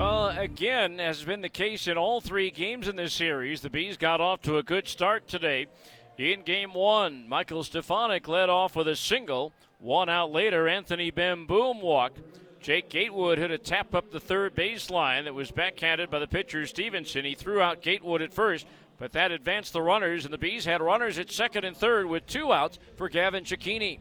Well, again, as has been the case in all three games in this series, the Bees got off to a good start today. In game one, Michael Stefanik led off with a single. One out later, Anthony Bemboom walked. Jake Gatewood hit a tap up the third baseline that was backhanded by the pitcher Stevenson. He threw out Gatewood at first, but that advanced the runners, and the Bees had runners at second and third with two outs for Gavin Cecchini.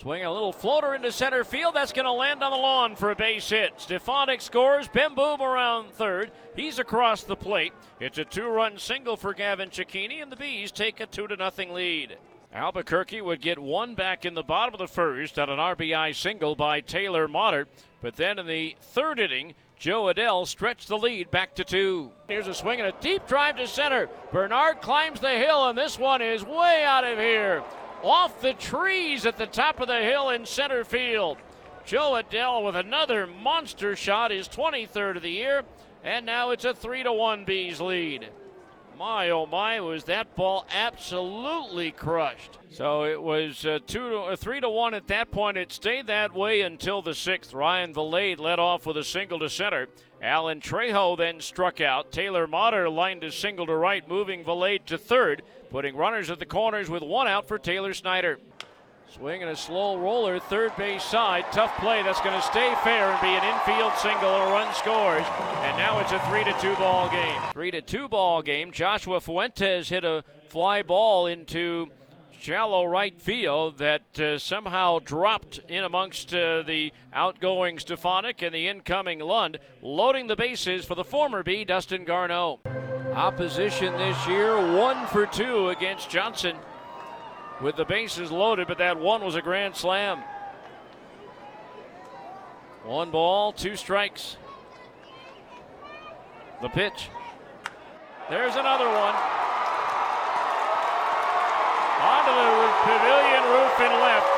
Swing a little floater into center field. That's going to land on the lawn for a base hit. Stefanik scores. Bemboom around third. He's across the plate. It's a two-run single for Gavin Cecchini, and the Bees take a two to nothing lead. Albuquerque would get one back in the bottom of the first on an RBI single by Taylor Motter. But then in the third inning, Jo Adell stretched the lead back to two. Here's a swing and a deep drive to center. Bernard climbs the hill, and this one is way out of here. Off the trees at the top of the hill in center field. Jo Adell with another monster shot, his 23rd of the year, and now it's a 3 to 1 Bees lead my, oh my, was that ball absolutely crushed. So it was uh, two to, uh, three to one at that point. It stayed that way until the sixth. Ryan Vilade led off with a single to center. Alan Trejo then struck out. Taylor Motter lined a single to right, moving Valade to third, putting runners at the corners with one out for Taylor Snyder. Swinging a slow roller, third base side. Tough play. That's going to stay fair and be an infield single. A run scores. And now it's a 3 to 2 ball game. 3 to 2 ball game. Joshua Fuentes hit a fly ball into shallow right field that uh, somehow dropped in amongst uh, the outgoing Stefanik and the incoming Lund, loading the bases for the former Bee, Dustin Garneau. Opposition this year, one for two against Johnson with the bases loaded, but that one was a grand slam. One ball, two strikes. The pitch. There's another one. Onto the pavilion roof and left.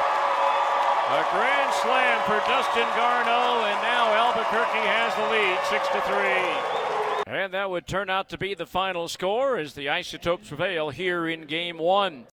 A grand slam for Dustin Garneau, and now Albuquerque has the lead, six to three. And that would turn out to be the final score as the Isotopes prevail here in game one.